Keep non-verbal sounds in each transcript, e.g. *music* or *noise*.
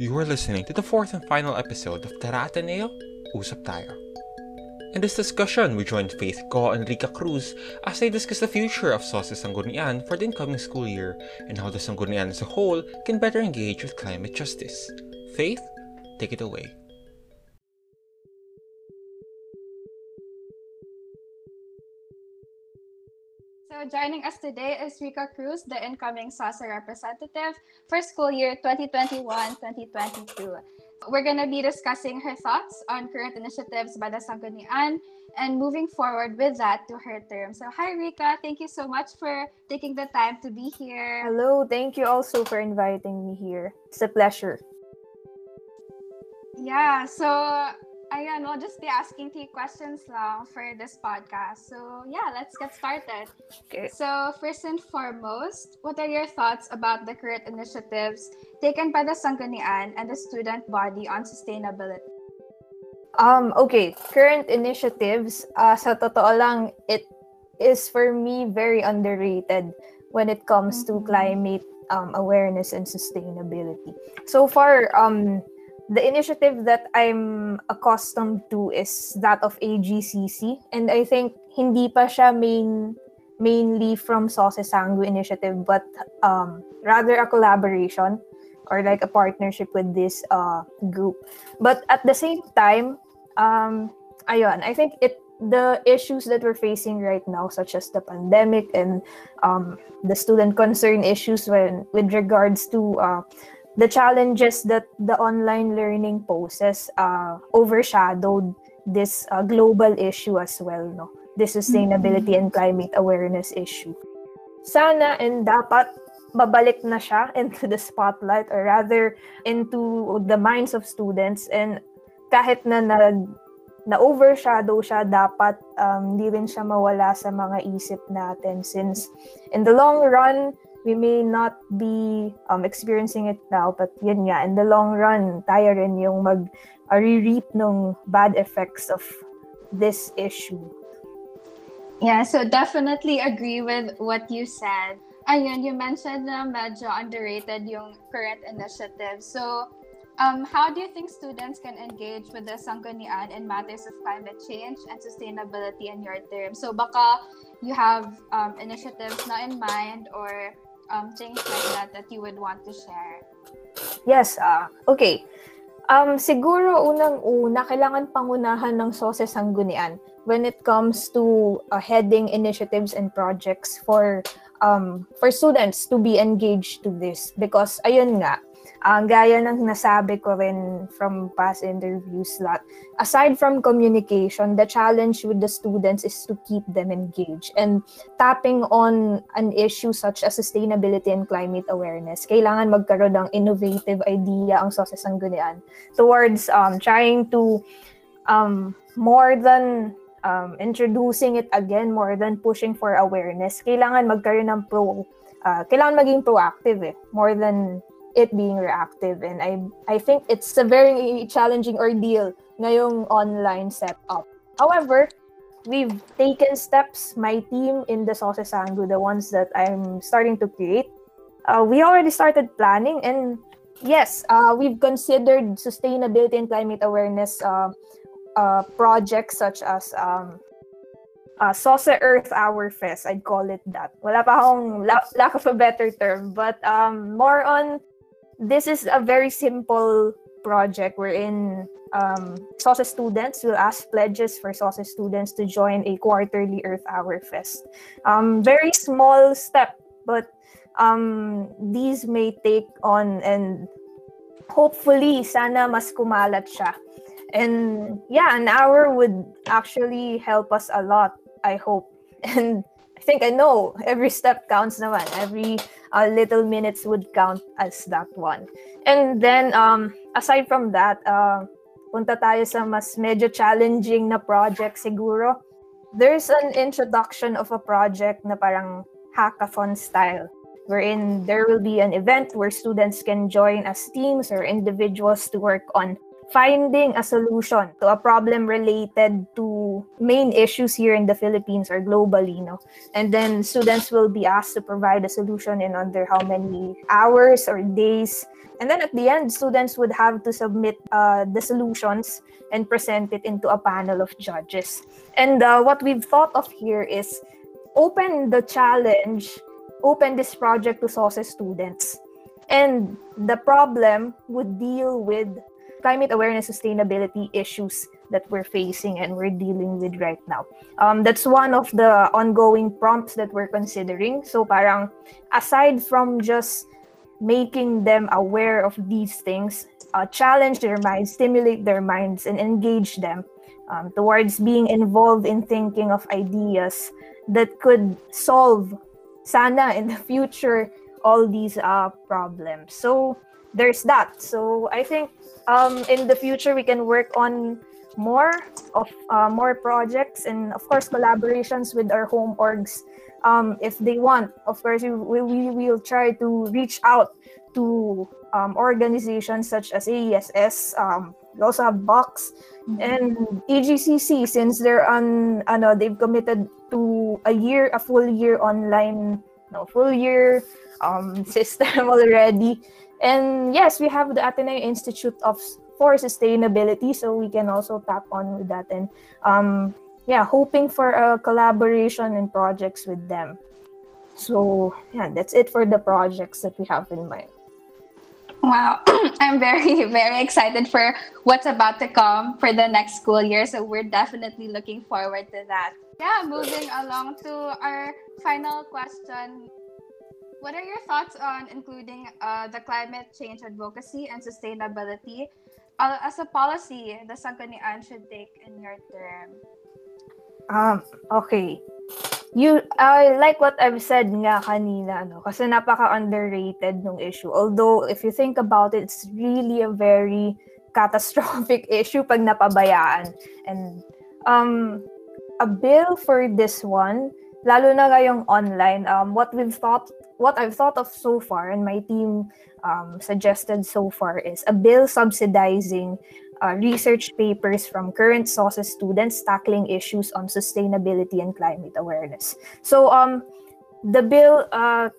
You are listening to the fourth and final episode of Tara Ateneo, Usap Tayo. In this discussion, we joined Faith Go and Rika Cruz as they discuss the future of SOSE Sanggunian for the incoming school year and how the Sanggunian as a whole can better engage with climate justice. Faith, take it away. Joining us today is Rika Cruz, the incoming SASA representative for school year 2021-2022. We're going to be discussing her thoughts on current initiatives by the Sanggunian and moving forward with that to her term. So hi Rika, thank you so much for taking the time to be here. Hello, thank you also for inviting me here. It's a pleasure. Yeah, so ayan, we'll just be asking three questions lang for this podcast. So yeah, let's get started. Okay. So first and foremost, what are your thoughts about the current initiatives taken by the Sanggunian and the student body on sustainability? Um, okay, current initiatives, uh, sa totoo lang, it is for me very underrated when it comes to Mhm. climate um, awareness and sustainability. So far, um, the initiative that I'm accustomed to is that of AGCC, and I think hindi pa siya main mainly from SOSE Sangu initiative, but um, rather a collaboration or like a partnership with this uh, group. But at the same time, um, ayun, I think it the issues that we're facing right now, such as the pandemic and um, the student concern issues when with regards to uh, the challenges that the online learning poses, uh, overshadowed this uh, global issue as well, no? This sustainability and climate awareness issue. Sana and dapat babalik na siya *laughs* into the spotlight or rather into the minds of students and kahit na nag na overshadow siya dapat um, hindi rin siya mawala sa mga isip natin since in the long run we may not be um, experiencing it now but yun nga in the long run tayo rin yung mag uh, re-reap ng bad effects of this issue Yeah, so definitely agree with what you said. Ayun, you mentioned na medyo underrated yung current initiative. So, um, how do you think students can engage with the Sanggunian in matters of climate change and sustainability in your term? So, baka you have um, initiatives na in mind or um, things like that that you would want to share. Yes, ah okay. Um, siguro unang-una, kailangan pangunahan ng SOSE Sanggunian when it comes to uh, heading initiatives and projects for um, for students to be engaged to this. Because, ayun nga, ang gaya ng nasabi ko rin from past interviews that aside from communication, the challenge with the students is to keep them engaged. And tapping on an issue such as sustainability and climate awareness, kailangan magkaroon ng innovative idea ang SOSE Sanggunian towards um, trying to um, more than um, introducing it again, more than pushing for awareness, kailangan magkaroon ng pro, uh, kailangan maging proactive eh, more than it being reactive. And I, I think it's a very challenging ordeal ngayong online setup. However, we've taken steps, my team in the SOSE Sangu, the ones that I'm starting to create, uh, we already started planning and yes, uh, we've considered sustainability and climate awareness uh, uh, projects such as um, uh, SOSE Earth Hour Fest, I'd call it that. Wala pa akong la- lack of a better term, but um, more on this is a very simple project wherein um, SOSE students will ask pledges for SOSE students to join a quarterly Earth Hour Fest. Um, very small step, but um, these may take on and hopefully sana mas kumalat siya. And yeah, an hour would actually help us a lot, I hope. *laughs* And I think I know every step counts naman. Every uh, little minutes would count as that one. And then um, aside from that, uh, punta tayo sa mas medyo challenging na project siguro. There's an introduction of a project na parang hackathon style wherein there will be an event where students can join as teams or individuals to work on finding a solution to a problem related to main issues here in the Philippines or globally, you know. And then students will be asked to provide a solution in under how many hours or days. And then at the end, students would have to submit uh, the solutions and present it into a panel of judges. And uh, what we've thought of here is open the challenge, open this project to SOSE students. And the problem would deal with climate awareness sustainability issues that we're facing and we're dealing with right now. Um, that's one of the ongoing prompts that we're considering. So parang aside from just making them aware of these things, uh, challenge their minds, stimulate their minds, and engage them um, towards being involved in thinking of ideas that could solve, sana in the *laughs* future, all these uh, problems. So there's that. So I think um, in the future we can work on more of uh, more projects and of course collaborations with our home orgs um, if they want of course we, we will try to reach out to um, organizations such as AESS um, we also have Box mm-hmm. and EGCC since they're on ano they've committed to a year a full year online no full year um, *laughs* system already and yes, we have the Ateneo Institute of for Sustainability, so we can also tap on with that. And um, yeah, hoping for a collaboration and projects with them. So yeah, that's it for the projects that we have in mind. Wow, *clears throat* I'm very, very excited for what's about to come for the next school year. So we're definitely looking forward to that. Yeah, moving along to our final question. What are your thoughts on including uh, the climate change advocacy and sustainability uh, as a policy the Sanggunian should take in your term? Um, okay. You, I uh, like what I've said nga kanina, no? Kasi napaka-underrated ng issue. Although, if you think about it, it's really a very catastrophic *laughs* issue pag napabayaan. And um, a bill for this one, lalo na ngayong online, um, what we've thought what I've thought of so far and my team um, suggested so far is a bill subsidizing uh, research papers from current sources students tackling issues on sustainability and climate awareness. So um, the bill uh,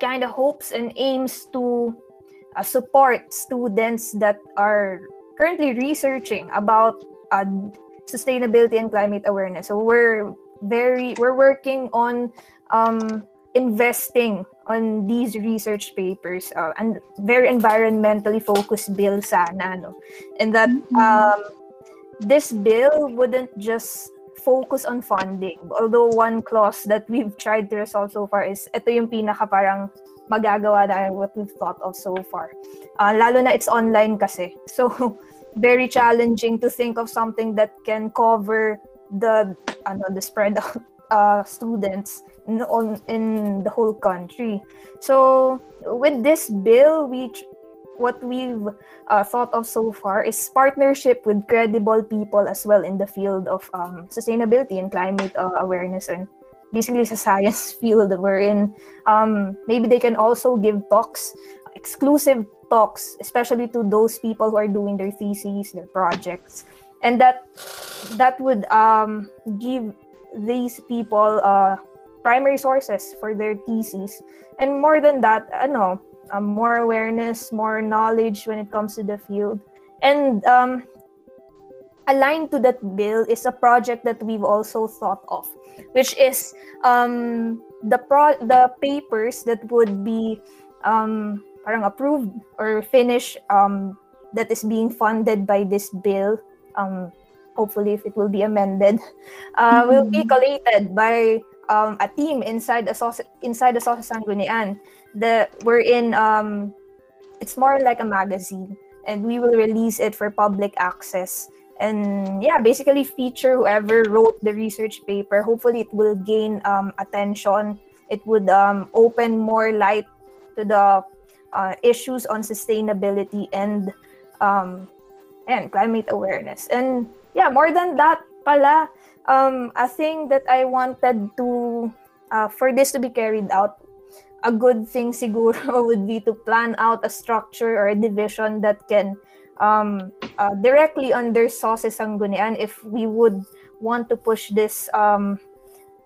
kind of hopes and aims to uh, support students that are currently researching about uh, sustainability and climate awareness. So we're very we're working on um, investing on these research papers uh, and very environmentally focused bill sana no? And that mm-hmm. um, this bill wouldn't just focus on funding although one clause that we've tried to resolve so far is ito yung pinaka parang magagawa na what we've thought of so far. Uh, lalo na it's online kasi. *laughs* So very challenging to think of something that can cover the ano the spread of uh, students in, on, in the whole country. So with this bill, we what we've uh, thought of so far is partnership with credible people as well in the field of um, sustainability and climate uh, awareness and basically a *laughs* science field that we're in. Um, maybe they can also give talks, exclusive talks, especially to those people who are doing their theses, their projects, and that that would um, give these people uh, primary sources for their theses. And more than that, ano, um, more awareness, more knowledge when it comes to the field. And um, aligned to that bill is a project that we've also thought of, which is um, the pro the papers that would be um, parang approved or finished um, that is being funded by this bill um, hopefully if it will be amended, *laughs* uh, mm-hmm. will be collated by um, a team inside the SOSE, inside the SOSE Sanggunian. The we're in um, it's more like a magazine, and we will release it for public access. And yeah, basically feature whoever wrote the research paper. Hopefully, it will gain um, attention. It would um, open more light to the uh, issues on sustainability and um, and climate awareness. And yeah, more than that pala, um, a thing that I wanted to, uh, for this to be carried out, a good thing *laughs* siguro would be to plan out a structure or a division that can um, uh, directly under SOSE Sanggunian if we would want to push this um,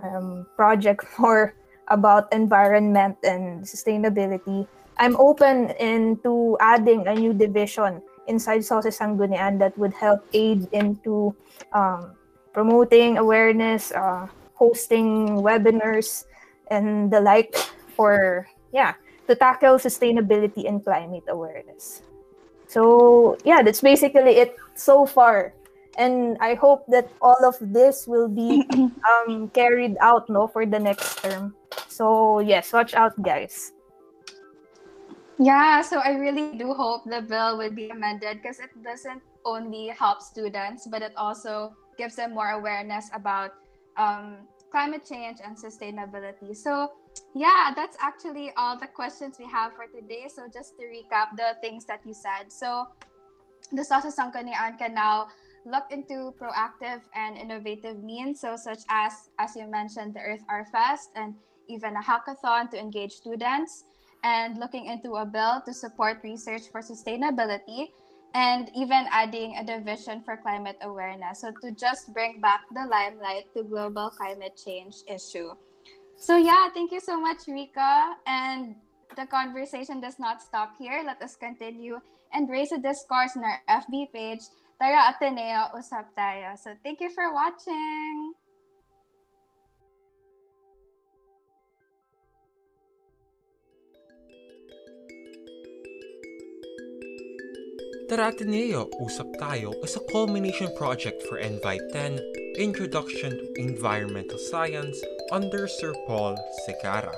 um, project *laughs* more about environment and sustainability. I'm open into adding a new division inside SOSE Sanggunian that would help aid into um, promoting awareness, uh, hosting webinars, and the like for, yeah, to tackle sustainability and climate awareness. So, yeah, that's basically it so far. And I hope that all of this will be *clears throat* um, carried out no for the next term. So, yes, watch out, guys. Yeah, so I really do hope the bill would be amended because it doesn't only help students, but it also gives them more awareness about um, climate change and sustainability. So, yeah, that's actually all the questions we have for today. So, just to recap the things that you said. So, the SOSE Sanggunian can now look into proactive and innovative means, so such as, as you mentioned, the Earth Hour Fest and even a hackathon to engage students and looking into a bill to support research for sustainability and even adding a division for climate awareness. So to just bring back the limelight to global climate change issue. So yeah, thank you so much, Rika. And the conversation does not stop here. Let us continue and raise a discourse on our FB page, Tara Ateneo Usap Tayo. So thank you for watching. Tara Ateneo, Usap Tayo is a culmination project for Envite 10, Introduction to Environmental Science under Sir Paul Segarra.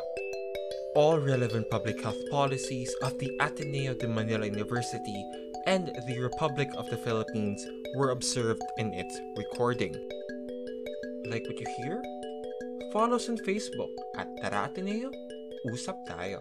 All relevant public health policies of the Ateneo de Manila University and the Republic of the Philippines were observed in its recording. Like what you hear? Follow us on Facebook at Tara Ateneo, Usap Tayo.